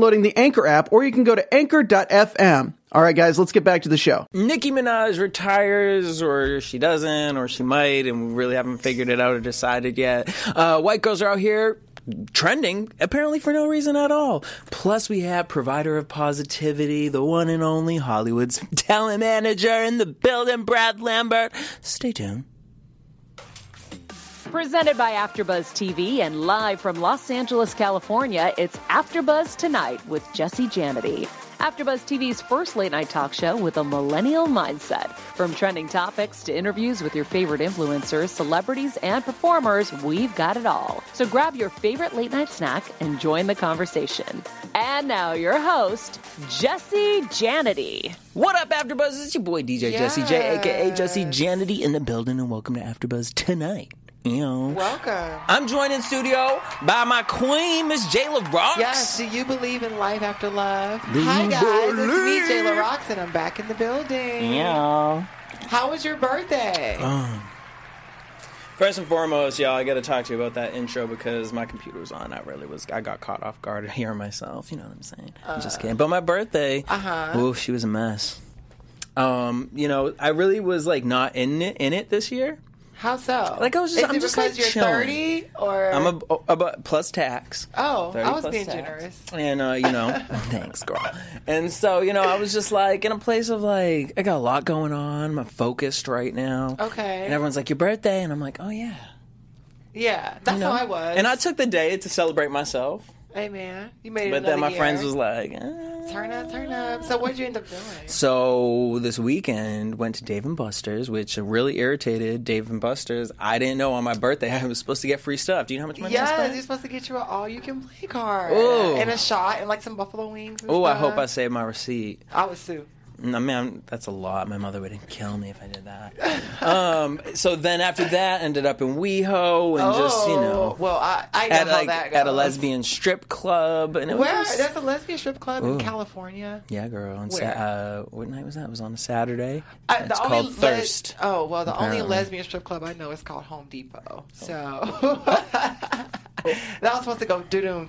the Anchor app, or you can go to anchor.fm. All right, guys, let's get back to the show. Nicki Minaj retires, or she doesn't, or she might, and we really haven't figured it out or decided yet. Uh, white girls are out here trending, apparently for no reason at all. Plus, we have provider of positivity, the one and only Hollywood's talent manager in the building, Brad Lambert. Stay tuned. Presented by AfterBuzz TV and live from Los Angeles, California, it's AfterBuzz Tonight with Jesse Janity. AfterBuzz TV's first late night talk show with a millennial mindset. From trending topics to interviews with your favorite influencers, celebrities, and performers, we've got it all. So grab your favorite late night snack and join the conversation. And now your host, Jesse Janity. What up, AfterBuzz? It's your boy DJ Jesse J, aka Jesse Janity, in the building, and welcome to AfterBuzz Tonight. Ew. Welcome. I'm joined in studio by my queen, Miss Jayla Rocks. Yes, do you believe in life after love? Do Hi guys, it's me, believe? Jayla Rocks, and I'm back in the building. Yeah. How was your birthday? First and foremost, y'all, I got to talk to you about that intro because my computer was on. I really was. I got caught off guard hearing myself. You know what I'm saying? I'm just kidding. But my birthday, Uh-huh. ooh, she was a mess. Um, you know, I really was like not in it in it this year. How so? Like, I was just- Is I'm it just, because like, you're chilling. 30 or? I'm a, about plus tax. Oh, I was being tax. generous. And, uh, you know, thanks, girl. And so, you know, I was just like in a place of like, I got a lot going on. I'm focused right now. Okay. And everyone's like, your birthday? And I'm like, oh, yeah. Yeah, that's You know? how I was. And I took the day to celebrate myself. Hey man, you made it. But then my year. friends was like, eh. turn up, turn up. So what did you end up doing? So this weekend went to Dave and Buster's, which really irritated Dave and Buster's. I didn't know on my birthday I was supposed to get free stuff. Do you know how much money I Yes, spent? you're supposed to get you an all-you-can-play card Ooh. and a shot and like some buffalo wings. Oh, I hope I saved my receipt. I was sue. No, man, that's a lot. My mother would kill me if I did that. um, so then after that, ended up in WeHo and just you know Oh, well, I, I know at like that goes. at a lesbian strip club, and it Where? was There's a lesbian strip club Ooh. in California. yeah, girl. On sa- Where? uh, what night was that? It was on a Saturday. I- it's the called only les- Thirst. oh well, the apparently. only lesbian strip club I know is called Home Depot. So that was supposed to go doo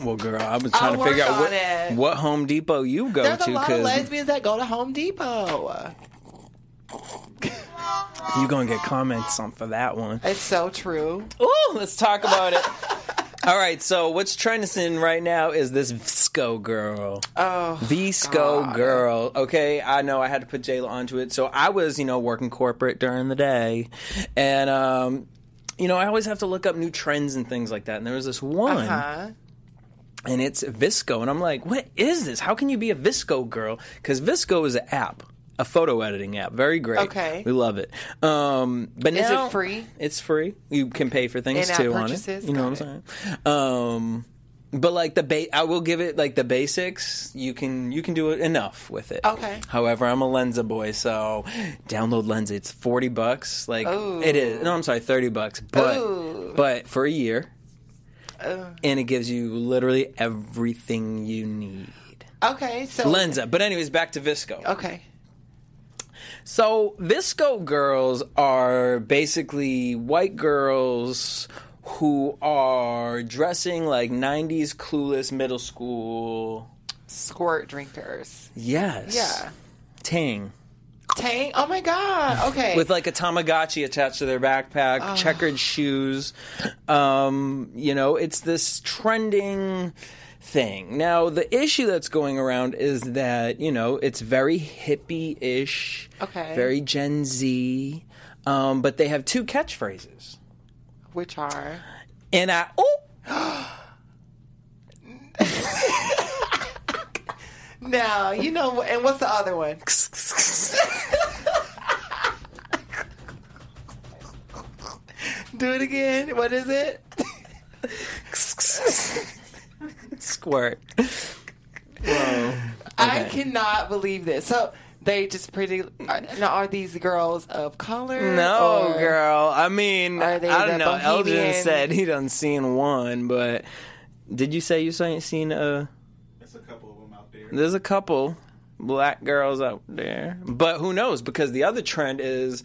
Well, girl, I was I'll trying to figure out what, it. what Home Depot you go There's to a lot of because lesbians that go to Home Depot. you're gonna get comments on for that one. It's so true. Ooh, let's talk about it. All right, so what's trending in right now is this VSCO girl. Oh, VSCO God. girl. Okay, I know I had to put Jayla onto it. So I was, you know, working corporate during the day, and um, you know, I always have to look up new trends and things like that. And there was this one, huh? And it's VSCO, and I'm like, what is this? How can you be a VSCO girl? Because VSCO is an app. A photo editing app, very great. Okay. we love it. Um, but Is it free? It's free. You can pay for things In-app too on it. You know what I'm saying? Um, but like the ba- I will give it like the basics. You can you can do it enough with it. Okay. However, I'm a Lensa boy, so download Lensa. It's forty bucks. Like Ooh. it is. No, I'm sorry, thirty bucks. But Ooh. but for a year, Uh, and it gives you literally everything you need. okay, so Lensa. But anyways, back to VSCO. Okay. So, VSCO girls are basically white girls who are dressing like 90s clueless middle school. Squirt drinkers. Yes. Yeah. Tang. Tang. Oh my God. Okay. With like a Tamagotchi attached to their backpack, Ah. checkered shoes. Um, you know, it's this trending thing. Now, the issue that's going around is that, you know, it's very hippie ish, Okay. very Gen Z, um, but they have two catchphrases. Which are? And I, oh, No, you know, and what's the other one? Do it again. What is it? squirt. I Okay. cannot believe this. So they just pretty. Are, now, are these girls of color? No, or- girl. I mean, Are I don't the know. Elgin said he done seen one, but did you say you saw seen uh There's a couple black girls out there, but who knows? Because the other trend is.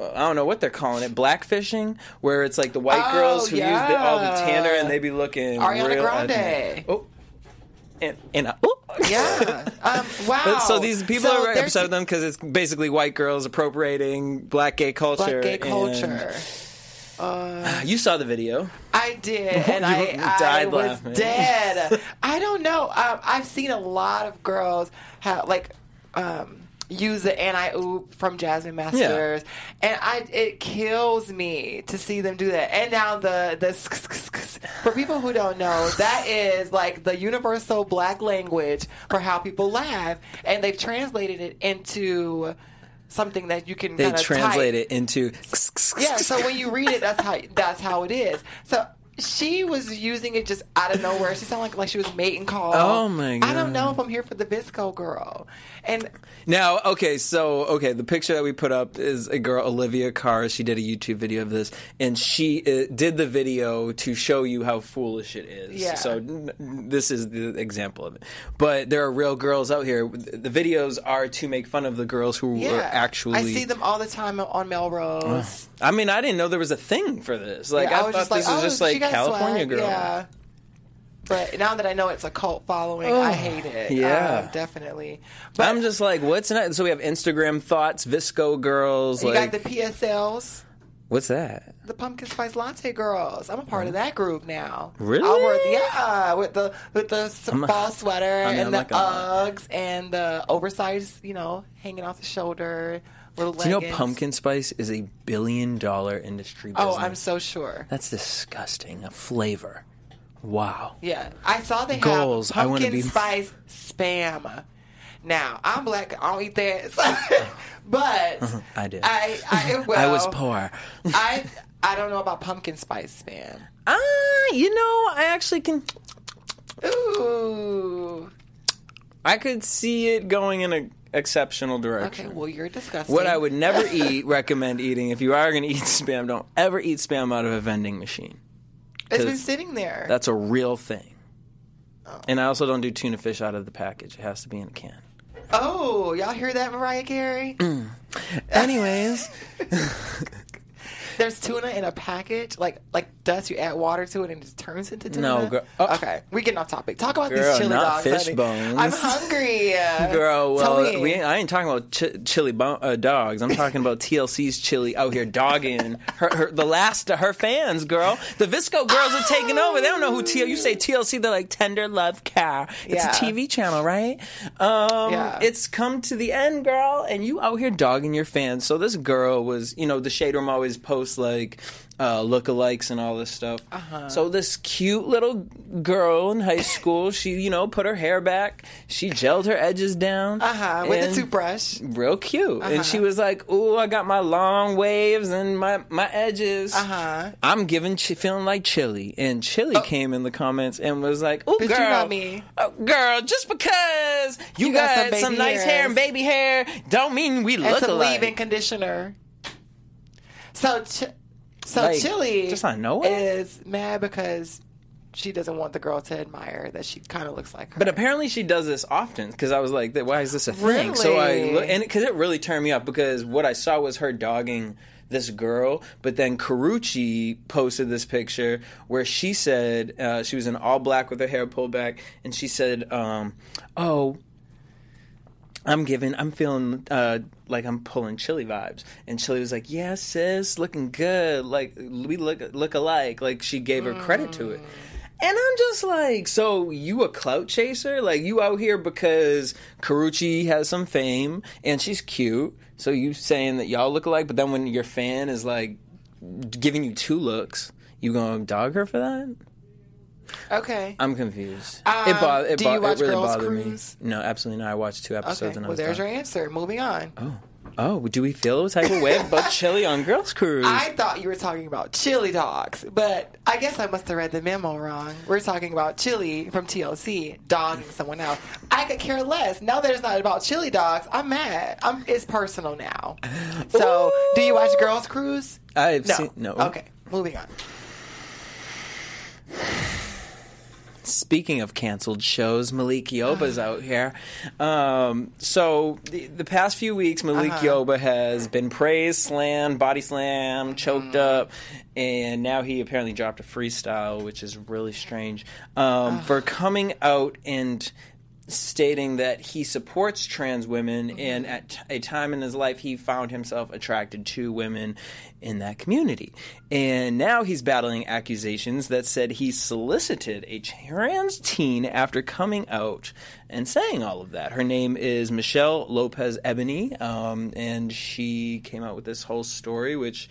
I don't know what they're calling it, blackfishing, where it's like the white Oh, girls who use the, all the tanner and they be looking Ariana real Grande. Oh, and and uh, oh. Yeah. Um, wow. But so these people So are upset with them because it's basically white girls appropriating black gay culture. Black gay and- culture. You saw the video. I did, and I, I died was laughing. dead. I don't know. Um, I've seen a lot of girls have like um, use the anti oop from Jasmine Masters, and I it kills me to see them do that. And now the the for people who don't know, that is like the universal black language for how people laugh, and they've translated it into something that you can They translate type. it into. Yeah, so when you read it, that's how that's how it is. So she was using it just out of nowhere. She sounded like like she was mating call. Oh, my god! I don't know if I'm here for the VSCO girl. And Now, okay, so okay, the picture that we put up is a girl, Olivia Carr. She did a YouTube video of this, and she uh, did the video to show you how foolish it is. Yeah. So n- this is the example of it. But there are real girls out here. The videos are to make fun of the girls who yeah, are actually. I see them all the time on Melrose. I mean, I didn't know there was a thing for this. Like, Yeah, I, thought this was oh, just like California girl. Yeah. But now that I know it's a cult following, I hate it. yeah. Um, definitely. But I'm just like, what's next? So we have Instagram thoughts, VSCO girls. you like, got the PSLs. what's that? the pumpkin spice latte girls. I'm a part of that group now. Really? I work, yeah, with the with the I'm fall sweater I mean, I'm and the not gonna Uggs and the oversized, you know, hanging off the shoulder, little Do you know leggings. pumpkin spice is a billion dollar industry business? Oh, I'm so sure. That's disgusting. A flavor. Wow. Yeah, I saw they Goals. have I wanna pumpkin be- spice spam. Now I'm black. I don't eat that, but I did. I I, well, I was poor. I I don't know about pumpkin spice spam. Ah, you know, I actually can. Ooh. I could see it going in a exceptional direction. Okay, well you're disgusting. What I would never eat, recommend eating, if you are going to eat spam, don't ever eat spam out of a vending machine. It's been sitting there. That's a real thing. Oh. And I also don't do tuna fish out of the package. It has to be in a can. Oh, y'all hear that, Mariah Carey? Mm. Anyways, There's tuna in a package, like like dust. You add water to it and it just turns into tuna. No, girl- oh. okay, we getting off topic. Talk about Girl, these chili not dogs. fish honey. bones. I'm hungry. girl, well, we ain't, I ain't talking about ch- chili uh, dogs. I'm talking about TLC's chili out here dogging her, her the last of her fans, girl. The VSCO girls are taking over. They don't know who TL. You say TLC, they're like Tender Love Car. It's Yeah. a TV channel, right? Um, Yeah. It's come to the end, girl, and you out here dogging your fans. So this girl was, you know, the Shade Room always posts like uh, lookalikes and all this stuff. Uh-huh. So this cute little girl in high school, she, you know, put her hair back. She gelled her edges down. uh huh with a toothbrush. Real cute. And she Uh-huh. was like, "Ooh, I got my long waves and my my edges. Uh huh. I'm giving ch- feeling like Chili." And Chili came in the comments and was like, "Ooh, But girl, me. Oh, girl, just because you, You got, got some some, nice hair and baby hair, don't mean we And look some alike." leave-in conditioner. So, ch- so Like, Chili just out of nowhere? is mad because she doesn't want the girl to admire that she kind of looks like her. But apparently she does this often because I was like, "Why is this a thing?" So I look, and because it really turned me up because what I saw was her dogging this girl, but then Karrueche posted this picture where she said uh, she was in all black with her hair pulled back, and she said, um, "Oh." I'm giving, I'm feeling uh, like I'm pulling Chili vibes, and Chili was like, "Yeah, sis, looking good. Like we look look alike." Like she gave her credit to it, and I'm just like, "So you a clout chaser? Like you out here because Karrueche has some fame and she's cute? So you saying that y'all look alike? But then when your fan is like giving you two looks, you gonna dog her for that?" Okay. I'm confused. Um, it bo- it, do bo- you watch it really Girls bothered Cruise? me. No, absolutely not. I watched two episodes Okay. and I Well, was there's done. your answer. Moving on. Oh, Oh, do we feel a type of way about chili on Girls Cruise? I thought you were talking about chili dogs, but I guess I must have read the memo wrong. We're talking about chili from TLC dogging someone else. I could care less. Now that it's not about chili dogs, I'm mad. I'm, it's personal now. So, do you watch Girls Cruise? I've No. seen no. Okay, moving on. Speaking of canceled shows, Malik Yoba's out here. Um, so the, the past few weeks, Malik Uh-huh. Yoba has been praised, slammed, body slammed, choked Mm. up, and now he apparently dropped a freestyle, which is really strange, um, for coming out and stating that he supports trans women Mm-hmm. and at a time in his life he found himself attracted to women in that community and now he's battling accusations that said he solicited a trans teen after coming out and saying all of that her name is michelle lopez ebony um, and she came out with this whole story which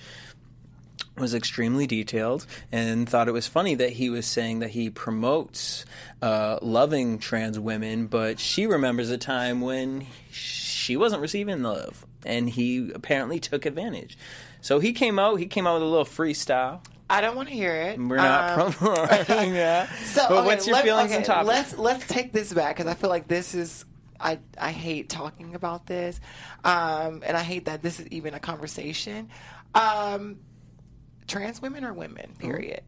was extremely detailed and thought it was funny that he was saying that he promotes uh, loving trans women, but she remembers a time when she wasn't receiving love, and he apparently took advantage. So he came out. He came out with a little freestyle. I don't want to hear it. We're not Um, promoting that. So, but okay, what's your let- feelings okay, and topics? Let's let's take this back because I feel like this is I I hate talking about this, um, and I hate that this is even a conversation. Um, trans women are women, period.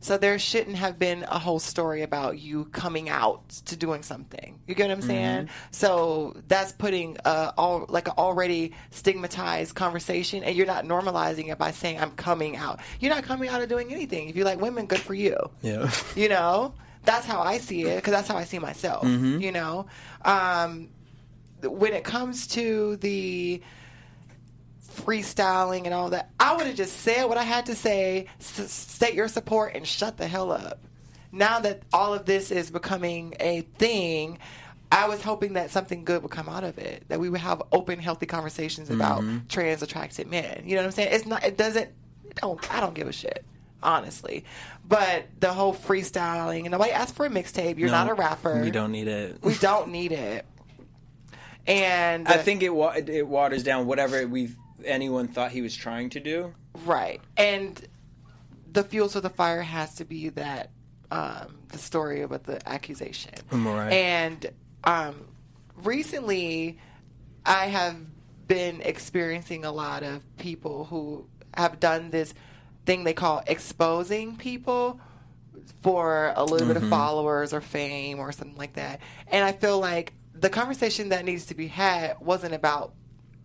So there shouldn't have been a whole story about you coming out to doing something. You get what I'm saying? So that's putting uh, all like an already stigmatized conversation, and you're not normalizing it by saying I'm coming out. You're not coming out of doing anything. If you like women, good for you yeah. you know that's how i see it because that's how i see myself you know um, when it comes to the freestyling and all that i would have just said what i had to say s- state your support and shut the hell up now that all of this is becoming a thing I was hoping that something good would come out of it. That we would have open, healthy conversations about mm-hmm. trans attracted men. You know what I'm saying? It's not. It doesn't. It don't. I don't give a shit honestly. But the whole freestyling and nobody asked for a mixtape. You're not a rapper. We don't need it. We don't need it. And I think it, wa- it waters down whatever we anyone thought he was trying to do. right. And the fuel to the fire has to be that um, the story about the accusation. Right. And um, recently, I have been experiencing a lot of people who have done this thing they call exposing people for a little bit of followers or fame or something like that. And I feel like the conversation that needs to be had wasn't about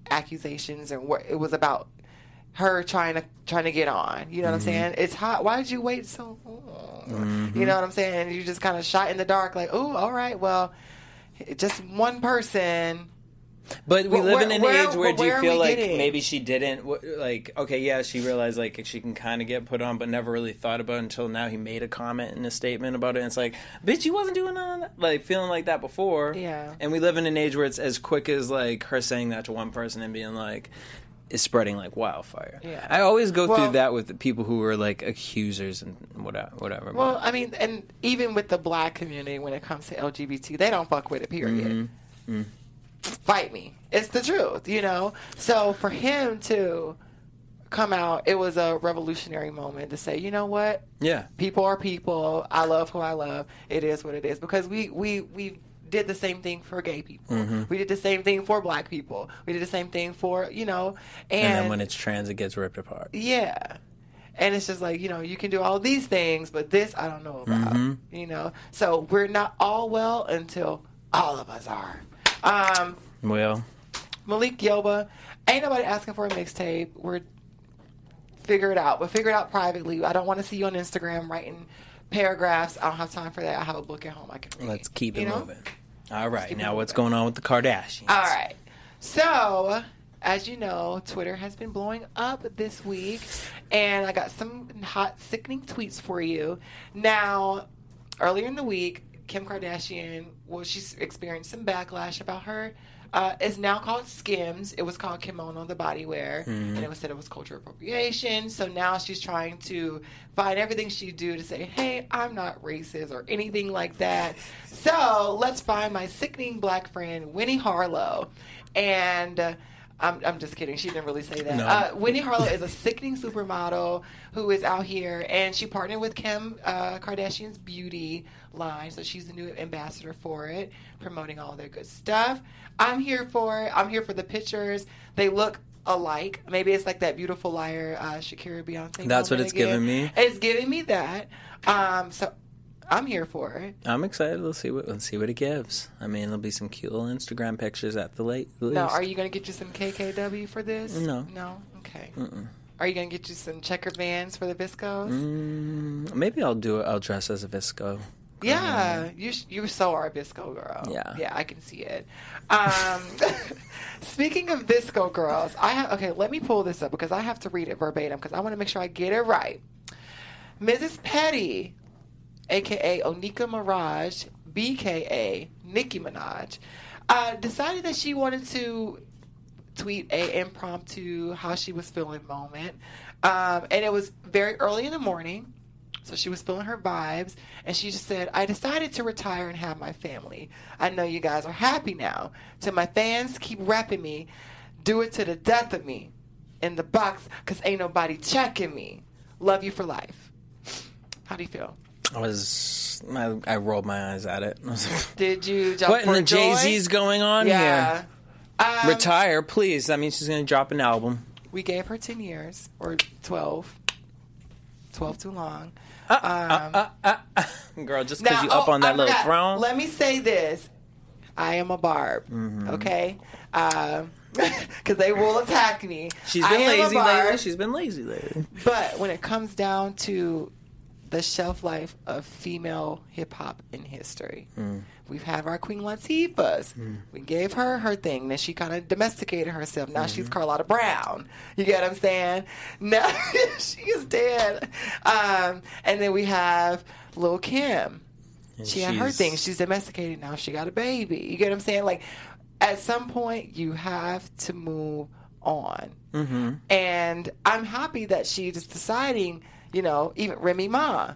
accusations and what it was about her trying to trying to get on. You know what I'm mm-hmm. saying? It's hot. Why did you wait so long? You mm-hmm. know what I'm saying? You just kind of shot in the dark, like, oh, all right, well, just one person. But we Wh- live in an where- age where do you feel like getting? maybe she didn't like okay yeah she realized like she can kind of get put on but never really thought about it until now he made a comment in a statement about it and it's like bitch you wasn't doing none of that like feeling like that before Yeah. and we live in an age where it's as quick as like her saying that to one person and being like is spreading like wildfire. Yeah. I always go Well- through that with the people who are like accusers and whatever. whatever. Well, I mean, and even with the black community, when it comes to LGBT, they don't fuck with it. Period. Mm-hmm. Mm-hmm. Fight me. It's the truth, you know. So for him to come out, it was a revolutionary moment to say, you know what, yeah. people are people. I love who I love. It is what it is because we we we did the same thing for gay people. Mm-hmm. We did the same thing for black people. We did the same thing for you know. And, And then when it's trans, it gets ripped apart. yeah. And it's just like, you know, you can do all these things, but this I don't know about. Mm-hmm. You know? So we're not all well until all of us are. Um, Well, Malik Yoba, ain't nobody asking for a mixtape. We're figure it out, but figure it out privately. I don't want to see you on Instagram writing paragraphs. I don't have time for that. I have a book at home I can read. let's keep it you know? moving. All right. Now, what's going on with the Kardashians? All right. So, as you know, Twitter has been blowing up this week, and I got some hot, sickening tweets for you. Now, earlier in the week, Kim Kardashian, well, she's experienced some backlash about her. Uh, it's now called Skims. It was called Kimono the Body Wear, and it was said it was cultural appropriation. So now she's trying to find everything she do to say, "Hey, I'm not racist or anything like that." So let's find my sickening black friend Winnie Harlow, and I'm, I'm just kidding. She didn't really say that. No. Uh, Winnie Harlow is a sickening supermodel who is out here, and she partnered with Kim uh, Kardashian's beauty line, so she's the new ambassador for it, promoting all their good stuff. I'm here for it. I'm here for the pictures. They look alike. Maybe it's like that beautiful liar, uh, Shakira Beyonce. That's what it's again. giving me. It's giving me that. Um, so I'm here for it. I'm excited. Let's see what let's see what it gives. I mean, there'll be some cute little Instagram pictures at the late. Least. Now, are you going to get you some KKW for this? No. No? Okay. Are you going to get you some checker vans for the VSCOs? Mm, maybe I'll do it. I'll dress as a VSCO. Yeah, you sh- you so are a VSCO girl. Yeah. yeah, I can see it. Um, speaking of VSCO girls, I have okay. Let me pull this up because I have to read it verbatim because I want to make sure I get it right. Mrs. Petty, aka Onika Maraj, BKA Nicki Minaj, uh, decided that she wanted to tweet a impromptu how she was feeling moment, um, and it was very early in the morning. So she was feeling her vibes, and she just said, I decided to retire and have my family. I know you guys are happy now. To my fans, keep repping me. Do it to the death of me. In the box, because ain't nobody checking me. Love you for life. How do you feel? I was. I, I rolled my eyes at it. I was like, Did you jump what in the? Jay Z's going on Yeah. here? Um, Retire, please. That means she's gonna drop an album. We gave her 10 years, or 12. 12 too long. Uh, Um, Girl, just because you up oh, on that I little forgot. throne. Let me say this: I am a barb. Mm-hmm. Okay, because they will attack me. She's been lazy lately. She's been lazy lately. But when it comes down to the shelf life of female hip hop in history, Mm. we've had our Queen Latifah's. We gave her her thing. Then she kind of domesticated herself. Now Mm-hmm. she's Carlotta Brown. You get what I'm saying? Now she is dead. Um, and then we have Lil Kim. And She had her thing. She's domesticated now. She got a baby. You get what I'm saying? Like, at some point, you have to move on. Mm-hmm. And I'm happy that she's deciding, you know, even Remy Ma.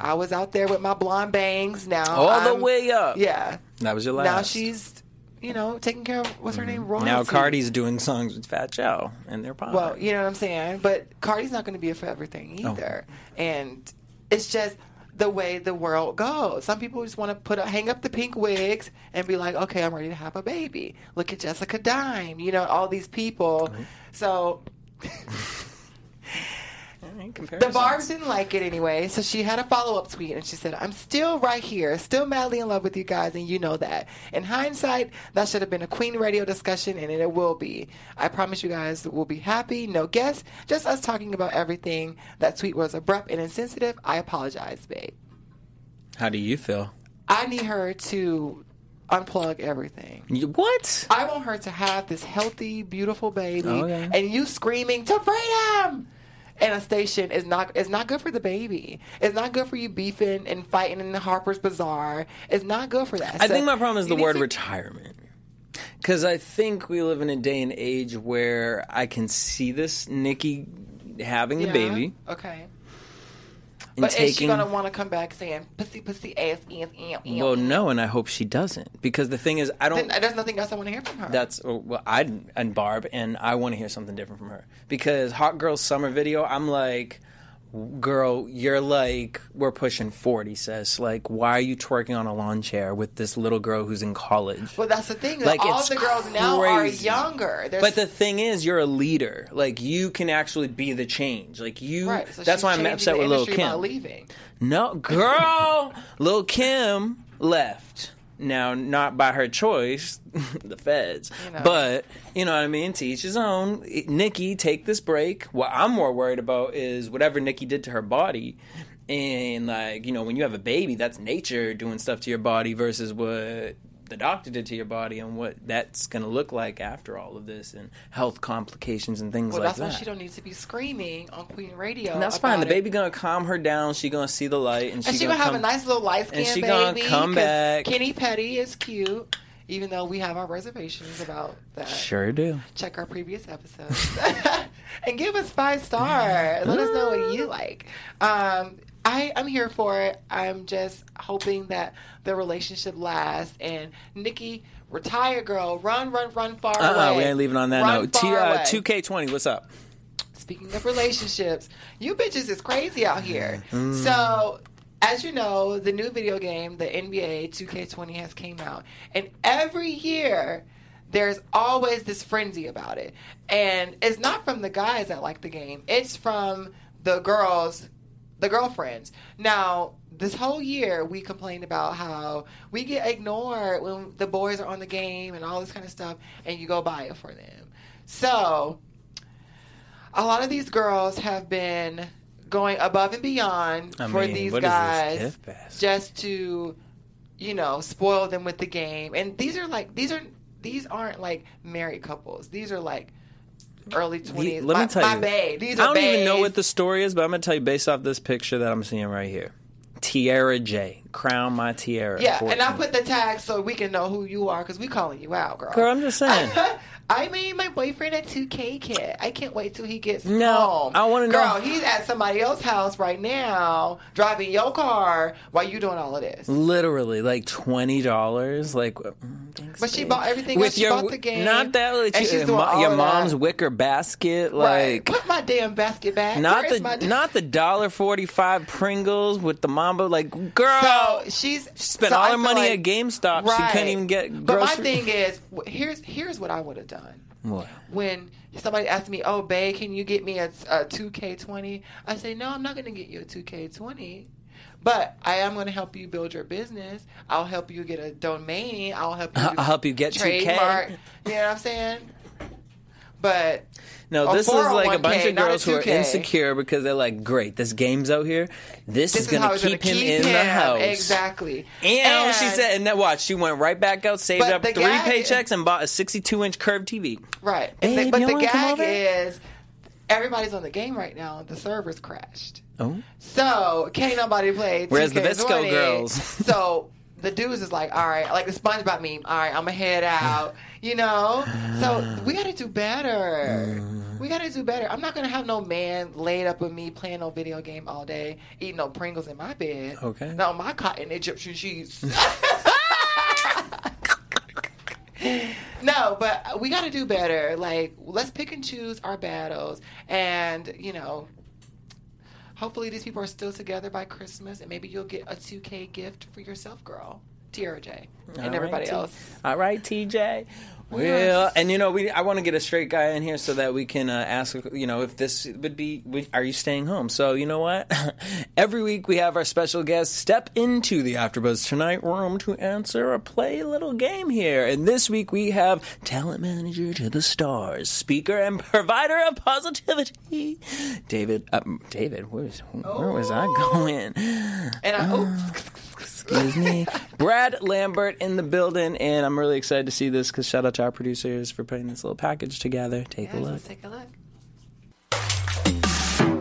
I was out there with my blonde bangs. Now All the I'm- way up. Yeah. That was your last. Now she's, you know, taking care of what's her name, Royalty. Mm-hmm. Now Cardi's doing songs with Fat Joe, and they're popular. Well, you know what I'm saying? But Cardi's not going to be a forever thing Oh. either. And it's just the way the world goes. Some people just want to put a, hang up the pink wigs and be like, okay, I'm ready to have a baby. Look at Jessica Dime, you know, all these people. Oh. So the Barbs didn't like it anyway, so she had a follow up tweet and she said, I'm still right here, still madly in love with you guys, and you know that. In hindsight, that should have been a Queen Radio discussion, and it will be. I promise you guys we'll be happy, no guests, just us talking about everything. That tweet was abrupt and insensitive. I apologize, babe. How do you feel? I need her to unplug everything. You, what? I want her to have this healthy, beautiful baby, Okay. and you screaming to freedom. And a station is not is not good for the baby. It's not good for you beefing and fighting in the Harper's Bazaar. It's not good for that. I So think my problem is the word to- retirement. Because I think we live in a day and age where I can see this Nikki having the Yeah, baby Okay. And But is she gonna want to come back saying pussy, pussy, ass, ass, ass, ass? well, no, and I hope she doesn't. Because the thing is, I don't. Then uh, there's nothing else I want to hear from her. That's oh, well, I and Barb, and I want to hear something different from her because Hot Girl Summer video. I'm like, girl, you're like we're pushing forty. sis. like, why are you twerking on a lawn chair with this little girl who's in college? well, that's the thing. Like, all the girls now are younger. There's, But the thing is, you're a leader. Like you can actually be the change. Like you. right, so that's why I'm upset with Lil Kim. leaving. No, girl, Lil Kim left. Now, not by her choice, the feds. You know. But, you know what I mean? To each his own. Nikki, take this break. What I'm more worried about is whatever Nikki did to her body. And, like, you know, when you have a baby, that's nature doing stuff to your body versus what the doctor did to your body and what that's going to look like after all of this and health complications and things Well, like that's that. That's why she don't need to be screaming on Queen Radio. and that's fine. The it. baby gonna calm her down. She gonna see the light, and she, And she gonna, gonna have a nice little light and skinned she baby. gonna come back. Kenny Petty is cute, even though we have our reservations about that. Sure do. Check our previous episodes and give us five stars. Let us know what you like. Um, I, I'm here for it. I'm just hoping that the relationship lasts. And Nikki, retire, girl. Run, run, run far Uh-uh, away. we ain't leaving on that Run note. T, uh, 2K20, what's up? Speaking of relationships, you bitches is crazy out here. Mm. So, as you know, the new video game, the NBA 2K20 has came out, and every year there's always this frenzy about it. And it's not from the guys that like the game; it's from the girls, the girlfriends. Now, this whole year we complained about how we get ignored when the boys are on the game and all this kind of stuff, and you go buy it for them. So a lot of these girls have been going above and beyond I for mean, these what is this, guys just to you know spoil them with the game and these are like these are these aren't like married couples these are like early 20s let my, me tell my you, babe these I don't even know what the story is, but I'm gonna tell you based off this picture that I'm seeing right here. Tiara J, crown my tiara. yeah and i put the tag so we can know who you are because we calling you out girl Girl, I'm just saying. I made my boyfriend a 2K kid. I can't wait till he gets No, home. I wanna know- Girl, he's at somebody else's house right now, driving your car while you doing all of this. Literally, like twenty dollars. Like, mm, thanks, But she babe. bought everything with else. She your bought the game. not that like, and you- she's doing mo- your mom's that. wicker basket. Right. Like, Put my damn basket back. not Where the not the dollar forty five Pringles with the Mamba. Like, girl, So she's spent so all I her money like- at GameStop. She Right. couldn't even get. But my thing is, here's here's what I would have done. What? When somebody asked me, "Oh, babe, can you get me a, a 2K20?" I say, "No, I'm not going to get you a 2K20." But I am going to help you build your business. I'll help you get a domain. I'll help you. I'll help you get 2K. trademark. You know what I'm saying? But No, this is like a oh bunch of girls who are insecure because they're like, "Great, this game's out here. This, this is is gonna keep to him keep in him. the house." Exactly. And, she said, and that watch, she went right back out, saved up three gag- paychecks, and bought a 62 inch curved TV. Right. Babe, the, but the gag is everybody's on the game right now. The servers crashed. Oh, So can't nobody play. Where's the VSCO girls? so the dudes is like, all right, like the SpongeBob meme. All right, I'm gonna head out. You know. So we got to do better. Mm-hmm. We got to do better. I'm not gonna have no man laid up with me playing no video game all day, eating no Pringles in my bed. Okay. No, my cotton Egyptian sheets. no, but we got to do better. Like, let's pick and choose our battles, and you know, hopefully these people are still together by Christmas, and maybe you'll get a 2K gift for yourself, girl, Tierra J, and All right, everybody T- else. All right, TJ. Well, and you know, we I want to get a straight guy in here so that we can uh, ask, you know, if this would be, would, are you staying home? So you know what? Every week we have our special guest step into the AfterBuzz Tonight room to answer or play a little game here. And this week we have talent manager to the stars, speaker and provider of positivity, David. Uh, David, where's, where was I going? And I, oh, Excuse me. Brad Lambert in the building, and I'm really excited to see this because shout out to our producers for putting this little package together. Take a look. let's take a look.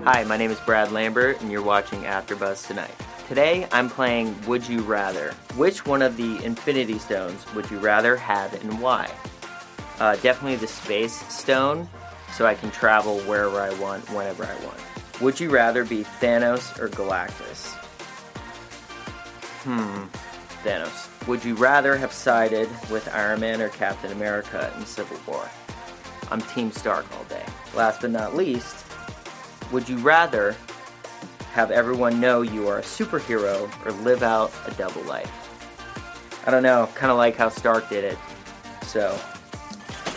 Hi, my name is Brad Lambert, and you're watching AfterBuzz tonight. Today, I'm playing Would You Rather. Which one of the Infinity Stones would you rather have, and why? Uh, definitely the Space Stone, so I can travel wherever I want, whenever I want. Would you rather be Thanos or Galactus? Hmm, Thanos. Would you rather have sided with Iron Man or Captain America in Civil War? I'm Team Stark all day. Last but not least, would you rather have everyone know you are a superhero or live out a double life? I don't know, kind of like how Stark did it. So,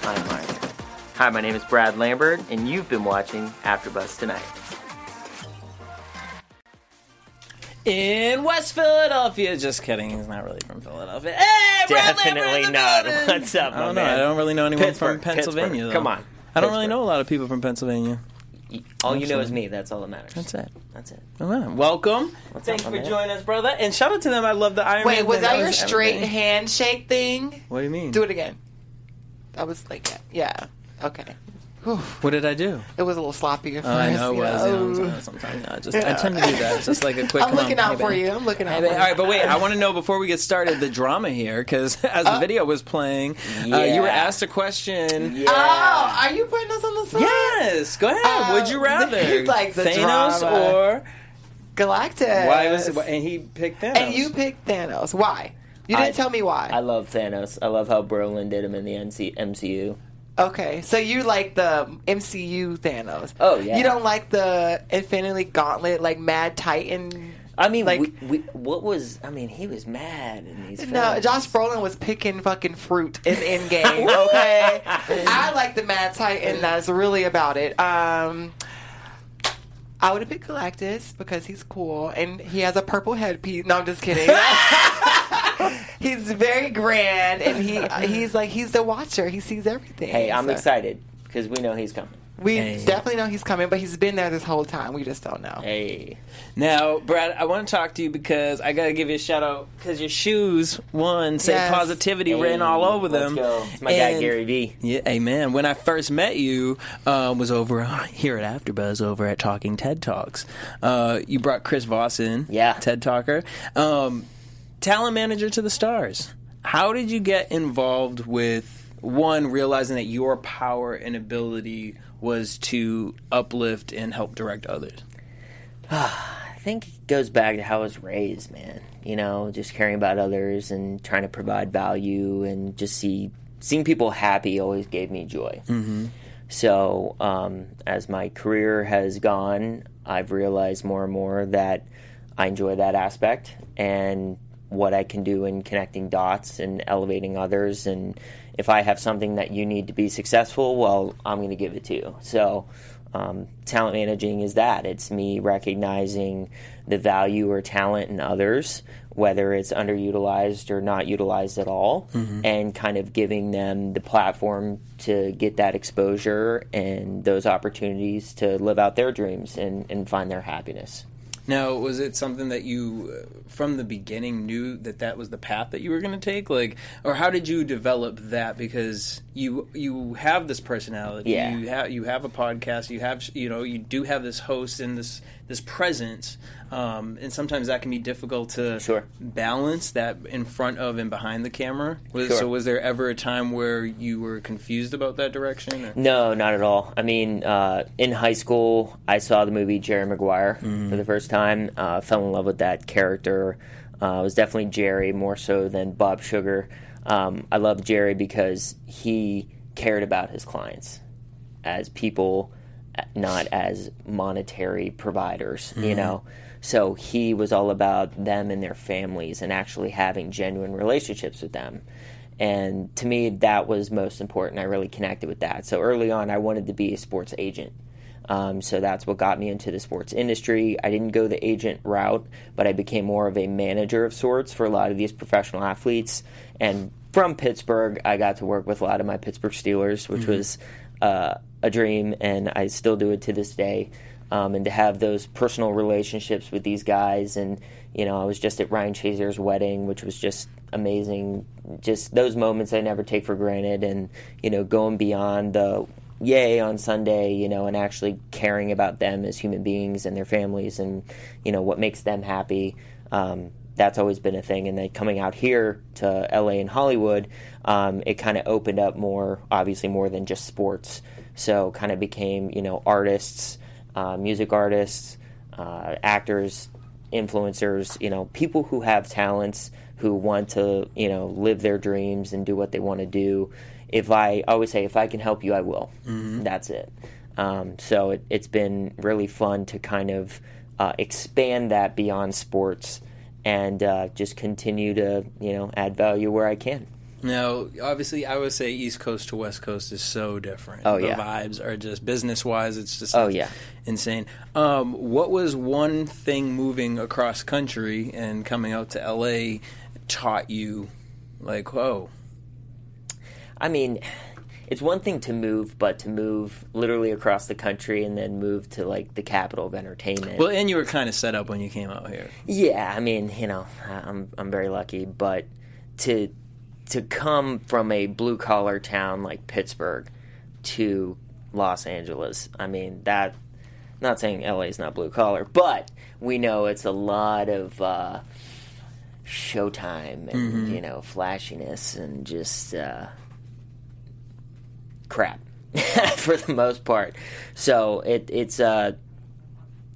I'm Iron. Hi, my name is Brad Lambert, and you've been watching AfterBuzz Tonight. In West Philadelphia. Just kidding. He's not really from Philadelphia. Hey, Brad Lambert in Definitely the not. building. What's up, I my don't know. man? I don't really know anyone Pittsburgh, from Pennsylvania. Pittsburgh. though. Come on. I don't really Pittsburgh. know a lot of people from Pennsylvania. All you know is me. That's all that matters. That's it. That's it. All right. Welcome. What's Thanks up, for man? joining us, brother. And shout out to them. I love the Iron Man. Wait, was thing. that your was straight everything. handshake thing? What do you mean? Do it again. That was like, yeah. yeah. Okay. Whew. What did I do? It was a little sloppy Oh, I know it was. you know, I'm sometimes I just I tend to do that. It's just like a quick. I'm looking on, out hey, for babe. you. I'm looking out Hey, for you. All right, but wait, I want to know before we get started the drama here because as the Uh, video was playing, uh, you were asked a question. Oh, are you putting us on the spot? Yes, go ahead. Uh, Would you rather he's like the Thanos drama. or Galactus. Why was it, and he picked Thanos? And you picked Thanos. Why? You didn't I- tell me why. I love Thanos. I love how Brolin did him in the MCU. Okay, so you like the MCU Thanos. Oh, yeah. You don't like the Infinity Gauntlet, like Mad Titan. I mean, Like- we, we, what was? I mean, he was mad in these. No, films. Josh Brolin was picking fucking fruit in Endgame. Okay, I like the Mad Titan. That's really about it. Um, I would have picked Galactus because he's cool and he has a purple headpiece. No, I'm just kidding. he's very grand and he he's like he's the watcher. He sees everything. Hey, I'm So- excited because we know he's coming. We Hey. definitely know he's coming, but he's been there this whole time. We just don't know. Hey, Now, Brad, I want to talk to you because I got to give you a shout out because your shoes, one, say Yes. positivity Hey, written all over let's them. go. It's my guy Gary V. Yeah, hey man. When I first met you, um, was over here at AfterBuzz over at Talking TED Talks. Uh, you brought Chris Voss in, Yeah. TED Talker, um, talent manager to the stars. How did you get involved with one realizing that your power and ability was to uplift and help direct others? I think it goes back to how I was raised, man. You know, just caring about others and trying to provide value and just see seeing people happy always gave me joy. Mm-hmm. So um, as my career has gone, I've realized more and more that I enjoy that aspect and what I can do in connecting dots and elevating others. And if I have something that you need to be successful, well, I'm going to give it to you. So um, talent managing is that it's me recognizing the value or talent in others whether it's underutilized or not utilized at all and kind of giving them the platform to get that exposure and those opportunities to live out their dreams and, and find their happiness Now, was it something that you, uh, from the beginning, knew that that was the path that you were going to take? Like, or how did you develop that? Because you you have this personality, Yeah. you have you have a podcast, you have you know you do have this host and this this presence, um, and sometimes that can be difficult to Sure. balance that in front of and behind the camera. Was, Sure. So, was there ever a time where you were confused about that direction? Or? No, not at all. I mean, uh, in high school, I saw the movie Jerry Maguire for the first time. Uh, fell in love with that character. Uh, it was definitely Jerry more so than Bob Sugar. Um, I love Jerry because he cared about his clients as people, not as monetary providers. You know. So he was all about them and their families and actually having genuine relationships with them. And to me, that was most important. I really connected with that. So early on, I wanted to be a sports agent. Um, so that's what got me into the sports industry. I didn't go the agent route, but I became more of a manager of sorts for a lot of these professional athletes. And from Pittsburgh, I got to work with a lot of my Pittsburgh Steelers, which was uh, a dream, and I still do it to this day. Um, and to have those personal relationships with these guys, and you know, I was just at Ryan Shazier's wedding, which was just amazing. Just those moments I never take for granted, and you know, going beyond the yay on Sunday, you know, and actually caring about them as human beings and their families, and you know what makes them happy. Um, that's always been a thing. And then coming out here to LA and Hollywood, um, it kind of opened up more, obviously more than just sports. So kind of became, you know, artists, uh, music artists, uh, actors, influencers, you know, people who have talents, who want to, you know, live their dreams and do what they want to do. If I, always say, if I can help you, I will. That's it. Um, so it, it's been really fun to kind of uh, expand that beyond sports and uh, just continue to, you know, add value where I can. Now, obviously, I would say East Coast to West Coast is so different. Oh, yeah, the vibes are just business wise. It's just Oh, yeah. insane. Um, what was one thing moving across country and coming out to LA taught you? Like, whoa, I mean, it's one thing to move, but to move literally across the country and then move to like the capital of entertainment. well, and you were kind of set up when you came out here. Yeah, I mean, you know, I'm I'm very lucky, but to to come from a blue collar town like Pittsburgh to Los Angeles, I mean that. Not saying LA is not blue collar, but we know it's a lot of uh, showtime and you know flashiness and just uh, crap for the most part. So it it's uh,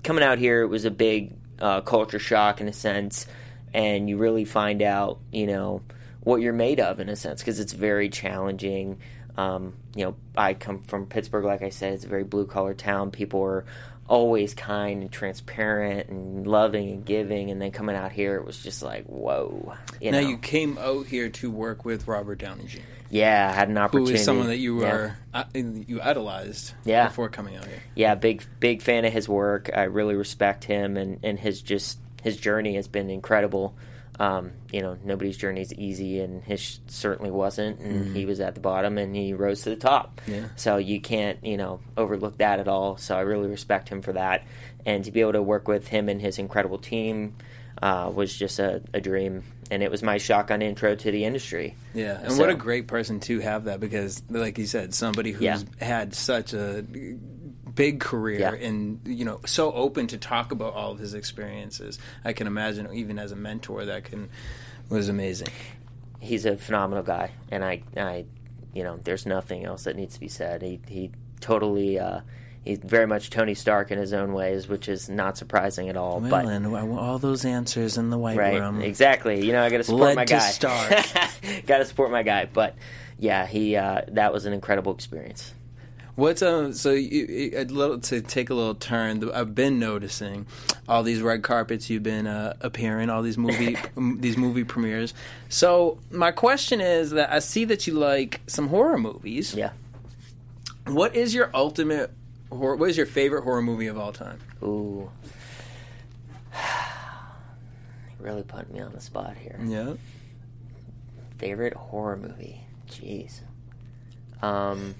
coming out here. It was a big uh, culture shock in a sense, and you really find out, you know, what you're made of in a sense because it's very challenging. Um, you know, I come from Pittsburgh, like I said, it's a very blue collar town. People are always kind and transparent and loving and giving, and then coming out here, it was just like, whoa. You now know? you came out here to work with Robert Downey Jr., yeah, I had an who opportunity. is someone that you Yeah. were uh, you idolized Yeah. before coming out here. yeah, big big fan of his work. I really respect him and and his just his journey has been incredible. Um, you know, nobody's journey is easy, and his certainly wasn't. And he was at the bottom, and he rose to the top. Yeah. So you can't you know overlook that at all. So I really respect him for that, and to be able to work with him and his incredible team uh, was just a, a dream. And it was my shotgun intro to the industry. Yeah, and So- what a great person to have that because, like you said, somebody who's Yeah. had such a big career Yeah. and you know so open to talk about all of his experiences. I can imagine, even as a mentor, that can was amazing. he's a phenomenal guy, and I, I, you know, there's nothing else that needs to be said. He, he totally, uh, he's very much Tony Stark in his own ways, which is not surprising at all. Well, but and all those answers in the white right, room. exactly. You know, I got to support my guy. Got to support my guy. But yeah, he, uh, that was an incredible experience. What's um so you, a little to take a little turn. I've been noticing all these red carpets you've been uh, appearing, all these movie m- these movie premieres. So my question is that I see that you like some horror movies. Yeah. What is your ultimate horror? What is your favorite horror movie of all time? Ooh. really putting me on the spot here. Yeah. Favorite horror movie? Jeez. Um,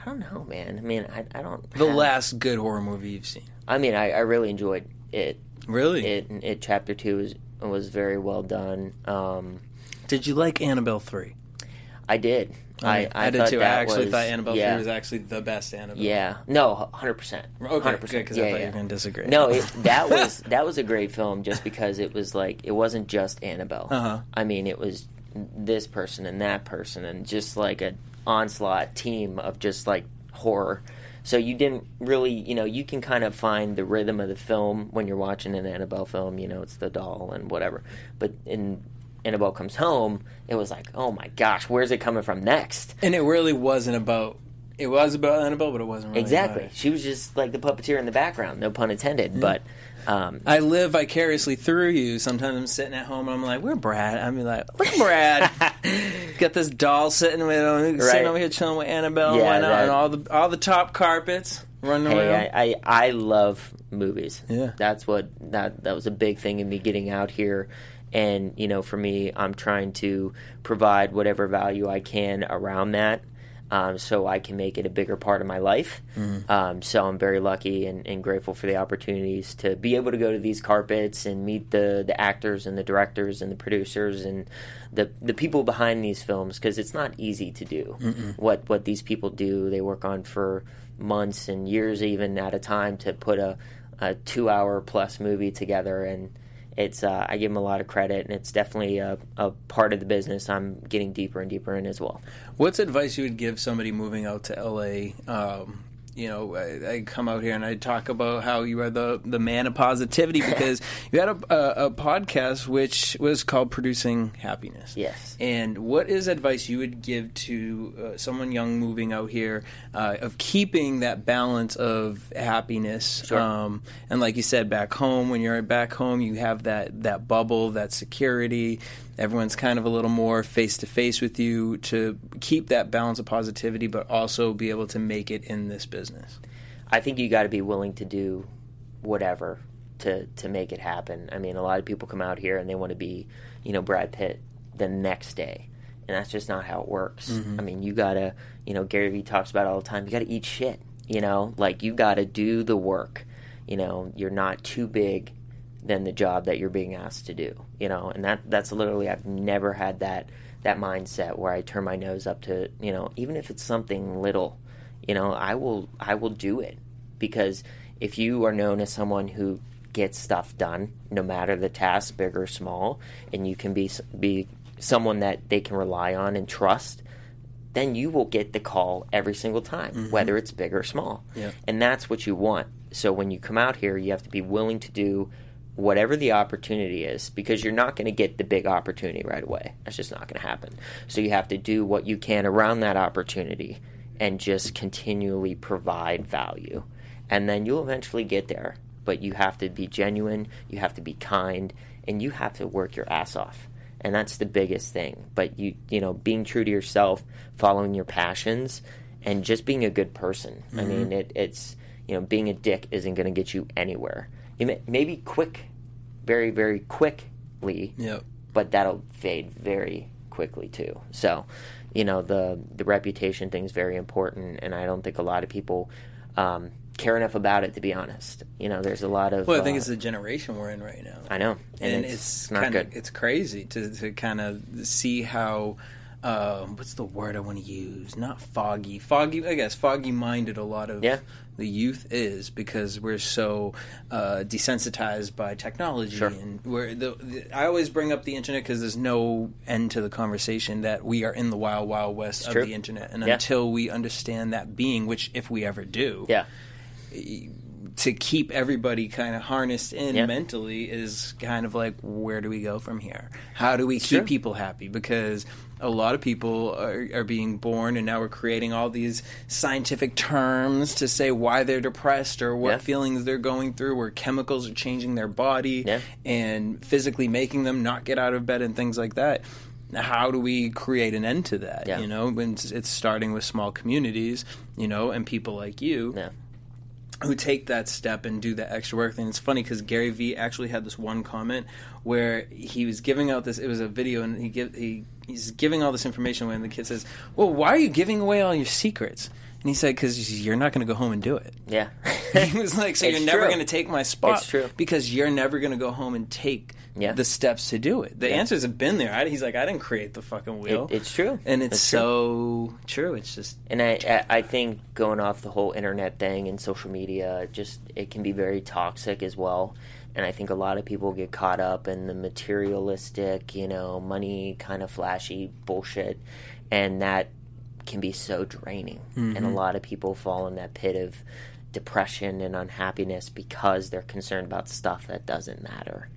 I don't know, man. I mean, I, I don't. The have- last good horror movie you've seen. I mean, I, I really enjoyed it. Really? It, it chapter two was was very well done. Um, Did you like Annabelle three? I did. I, I, did too. I actually was- thought Annabelle yeah, three was actually the best Annabelle. Yeah. No, hundred percent. Okay, hundred good percent. because Yeah, I thought yeah. you were going to disagree. No, it, that was that was a great film just because it was like it wasn't just Annabelle. Uh-huh. I mean, it was this person and that person and just like a onslaught team of just like horror. So you didn't really, you know, you can kind of find the rhythm of the film when you're watching an Annabelle film. You know, it's the doll and whatever. But in Annabelle Comes Home, it was like, oh my gosh, where's it coming from next? and it really wasn't about. It was about Annabelle, but it wasn't really Exactly. She was just like the puppeteer in the background, no pun intended. But um, I live vicariously through you. Sometimes I'm sitting at home and I'm like, "Where Brad?" I'm like, "Look Brad." Got this doll sitting with sitting Right. over here chilling with Annabelle. Yeah, why not? that- and all the all the top carpets running around. Hey, I, I I love movies. Yeah. that's what that that was a big thing in me getting out here, and you know, for me, I'm trying to provide whatever value I can around that, um, so I can make it a bigger part of my life. Um, so I'm very lucky and, and grateful for the opportunities to be able to go to these carpets and meet the the actors and the directors and the producers and the the people behind these films because it's not easy to do what what these people do. They work on for months and years even at a time to put a, a two hour plus movie together and it's uh, I give them a lot of credit and it's definitely a, a part of the business I'm getting deeper and deeper in as well. What's advice you would give somebody moving out to LA? Um, you know, I, I come out here and I talk about how you are the the man of positivity because you had a, a, a podcast which was called Producing Happiness. Yes. And what is advice you would give to uh, someone young moving out here uh, of keeping that balance of happiness? Sure. Um, and like you said, back home, when you're back home, you have that that bubble, that security. Everyone's kind of a little more face to face with you to keep that balance of positivity, but also be able to make it in this business. I think you got to be willing to do whatever to to make it happen. I mean, a lot of people come out here and they want to be, you know, Brad Pitt the next day, and that's just not how it works. Mm-hmm. I mean, you gotta, you know, Gary Vee talks about all the time. You got to eat shit. You know, like you got to do the work. You know, you're not too big than the job that you're being asked to do. You know, and that that's literally I've never had that that mindset where I turn my nose up to you know even if it's something little, you know I will I will do it because if you are known as someone who gets stuff done no matter the task big or small and you can be be someone that they can rely on and trust then you will get the call every single time, mm-hmm. whether it's big or small. Yeah. And that's what you want. So when you come out here, you have to be willing to do whatever the opportunity is because you're not going to get the big opportunity right away. That's just not going to happen. So you have to do what you can around that opportunity and just continually provide value. And then you'll eventually get there. But you have to be genuine, you have to be kind, and you have to work your ass off. And that's the biggest thing. But you you know, being true to yourself, following your passions, and just being a good person. I mm-hmm. mean, it, it's you know, being a dick isn't going to get you anywhere. Maybe quick, very very quickly, Yep. but that'll fade very quickly too. So, you know, the the reputation thing's very important, and I don't think a lot of people um, care enough about it. To be honest, you know, there's a lot of. Well, I think uh, it's the generation we're in right now. I know, and, and, it's, it's, not kind of good. it's crazy to to kind of see how uh, what's the word I want to use? Not foggy, foggy. I guess foggy minded. A lot of Yeah. the youth is because we're so uh, desensitized by technology, Sure. and we're the, the. I always bring up the internet because there's no end to the conversation that we are in the wild, wild west of true. the internet, and Yeah. until we understand that being, which if we ever do, yeah, to keep everybody kind of harnessed in Yeah. mentally is kind of like where do we go from here? How do we keep people happy? Because a lot of people are, are being born and now we're creating all these scientific terms to say why they're depressed or what Yeah. feelings they're going through where chemicals are changing their body Yeah. and physically making them not get out of bed and things like that how do we create an end to that Yeah. you know when it's, it's starting with small communities you know and people like you who take that step and do the extra work. And it's funny because Gary Vee actually had this one comment where he was giving out this. It was a video, and he give he he's giving all this information away, and the kid says, "Well, why are you giving away all your secrets?" And he said, "Because you're not going to go home and do it." yeah. he was like, "So It's you're never going to take my spot It's true. because you're never going to go home and take." Yeah. The steps to do it. The Yeah. answers have been there. I, he's like, I didn't create the fucking wheel. It- it's true. and it's, It's so true. It's just And I, I I think going off the whole internet thing and social media, just it can be very toxic as well. And I think a lot of people get caught up in the materialistic, you know, money kind of flashy bullshit, and that can be so draining. And a mm-hmm. lot of people fall in that pit of depression and unhappiness because they're concerned about stuff that doesn't matter.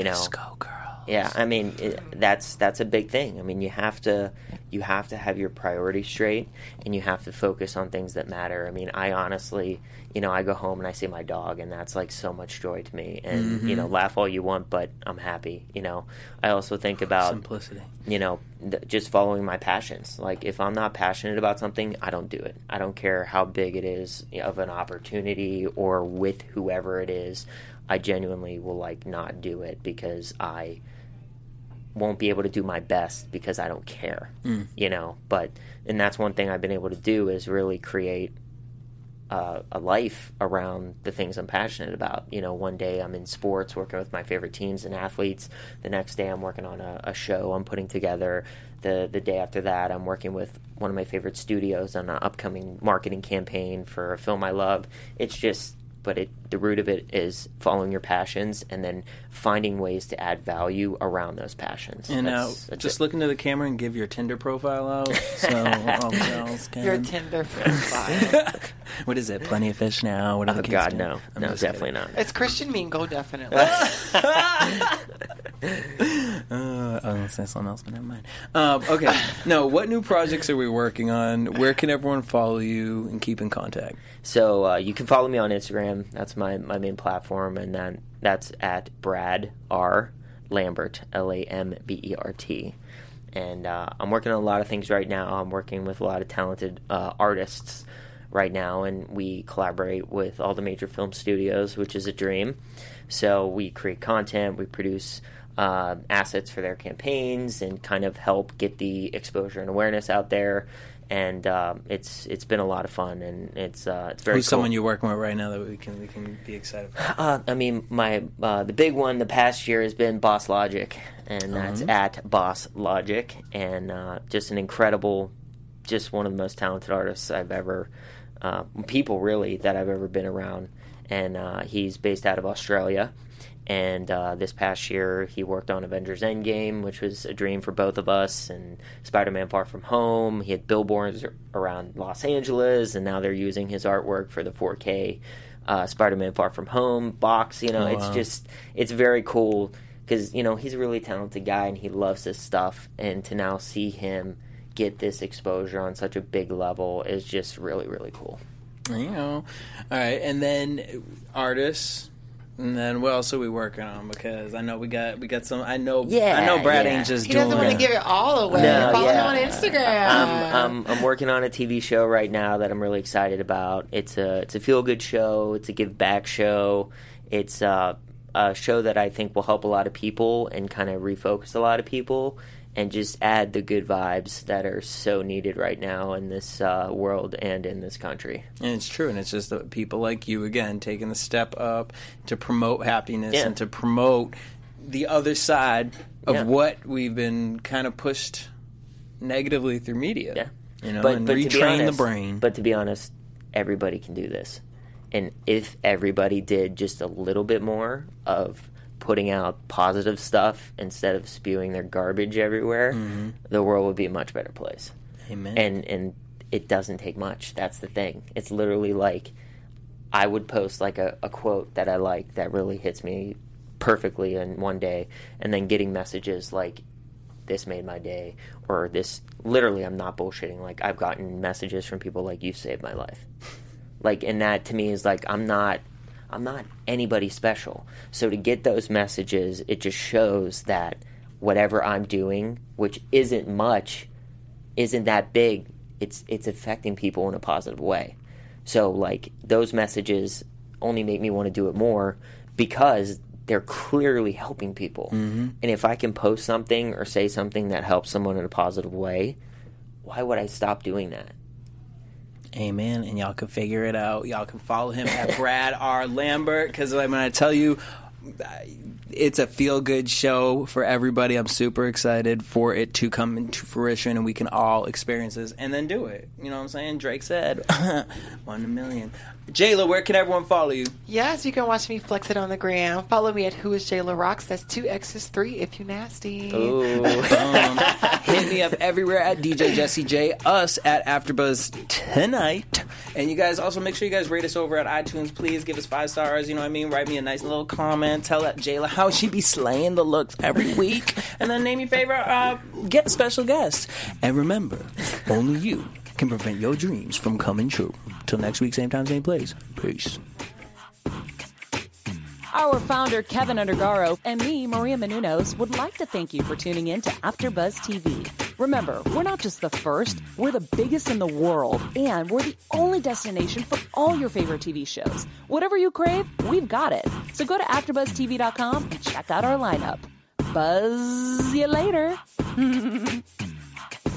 You know, go girl. yeah, I mean it, that's that's a big thing. I mean, you have to you have to have your priorities straight, and you have to focus on things that matter. I mean, I honestly, you know, I go home and I see my dog, and that's like so much joy to me. And you know, mm-hmm. laugh all you want, but I'm happy. You know, I also think about Simplicity. you know, th- just following my passions. Like, if I'm not passionate about something, I don't do it. I don't care how big it is of an opportunity or with whoever it is. I genuinely will, like, not do it because I won't be able to do my best because I don't care, mm. you know. But, and that's one thing I've been able to do is really create uh, a life around the things I'm passionate about. You know, one day I'm in sports working with my favorite teams and athletes. The next day I'm working on a, a show I'm putting together. The the day after that I'm working with one of my favorite studios on an upcoming marketing campaign for a film I love. It's just but it the root of it is following your passions and then finding ways to add value around those passions. And now, That's- that's just it. look into the camera and give your Tinder profile out, so all the girls can. Your Tinder profile. what is it? Plenty of fish now. What are Oh the kids God, doing? no, I'm no, definitely kidding. not. it's Christian Mingle, definitely. Uh, I was gonna say something else, but never mind. Um, okay, no. What new projects are we working on? Where can everyone follow you and keep in contact? So uh, you can follow me on Instagram. That's my, my main platform, and then that's at Brad R Lambert L A M B E R T. And uh, I'm working on a lot of things right now. I'm working with a lot of talented uh, artists right now, and we collaborate with all the major film studios, which is a dream. So we create content, we produce uh, assets for their campaigns, and kind of help get the exposure and awareness out there. And um, it's it's been a lot of fun, and it's uh, it's very Who's cool. someone you're working with right now that we can we can be excited for? Uh, I mean, my uh, the big one the past year has been Boss Logic, and that's at Boss Logic, and uh, just an incredible, just one of the most talented artists I've ever, uh, people really that I've ever been around, and uh, he's based out of Australia, And uh, this past year, he worked on Avengers Endgame, which was a dream for both of us, and Spider Man Far From Home. He had billboards around Los Angeles, and now they're using his artwork for the 4K uh, Spider Man Far From Home box. You know, Oh, it's wow. just, it's very cool because, you know, he's a really talented guy and he loves this stuff. And to now see him get this exposure on such a big level is just really, really cool. You know, all right, and then artists, and then what else are we working on? Because I know we got we got some. I know, Yeah, I know Brad yeah. ain't just He doing. doesn't want to give it all away. No, Follow yeah. him on Instagram. I'm, I'm, I'm working on a TV show right now that I'm really excited about. It's a it's a feel good show. It's a give back show. It's a, a show that I think will help a lot of people and kind of refocus a lot of people and just add the good vibes that are so needed right now in this uh, world and in this country. And it's true, and it's just that people like you again taking the step up to promote happiness Yeah. and to promote the other side of Yeah. what we've been kind of pushed negatively through media. Yeah. you know, but, and but retrain honest, the brain. But to be honest, everybody can do this. And if everybody did just a little bit more of putting out positive stuff instead of spewing their garbage everywhere, mm-hmm. the world would be a much better place. Amen. And and it doesn't take much. That's the thing. It's literally like I would post like a, a quote that I like that really hits me perfectly in one day, and then getting messages like this made my day or this literally I'm not bullshitting like I've gotten messages from people like you saved my life. Like and that to me is like I'm not I'm not anybody special. So to get those messages it just shows that whatever I'm doing, which isn't much, isn't that big. It's it's affecting people in a positive way. So like those messages only make me want to do it more because they're clearly helping people. Mm-hmm. And if I can post something or say something that helps someone in a positive way, why would I stop doing that? Amen. And y'all can figure it out. Y'all can follow him at Brad R. Lambert because I'm going to tell you, it's a feel good show for everybody. I'm super excited for it to come into fruition and we can all experience this and then do it. You know what I'm saying? Drake said, one in a million. Jayla, where can everyone follow you? yes, you can watch me flex it on the gram. Follow me at Who is Jayla Rocks. That's two X's three if you nasty. Ooh. Um, hit me up everywhere at DJ Jesse J. Us at AfterBuzz tonight, and you guys also make sure you guys rate us over at iTunes. Please give us five stars. You know what I mean? Write me a nice little comment. Tell that Jayla how she be slaying the looks every week, and then name your favorite uh, get special guest. And remember, only you can prevent your dreams from coming true. Till next week, same time, same place. Peace. Our founder, Kevin Undergaro, and me, Maria Menounos, would like to thank you for tuning in to AfterBuzz TV. Remember, we're not just the first, we're the biggest in the world, and we're the only destination for all your favorite TV shows. Whatever you crave, we've got it. So go to AfterBuzzTV.com and check out our lineup. Buzz you later.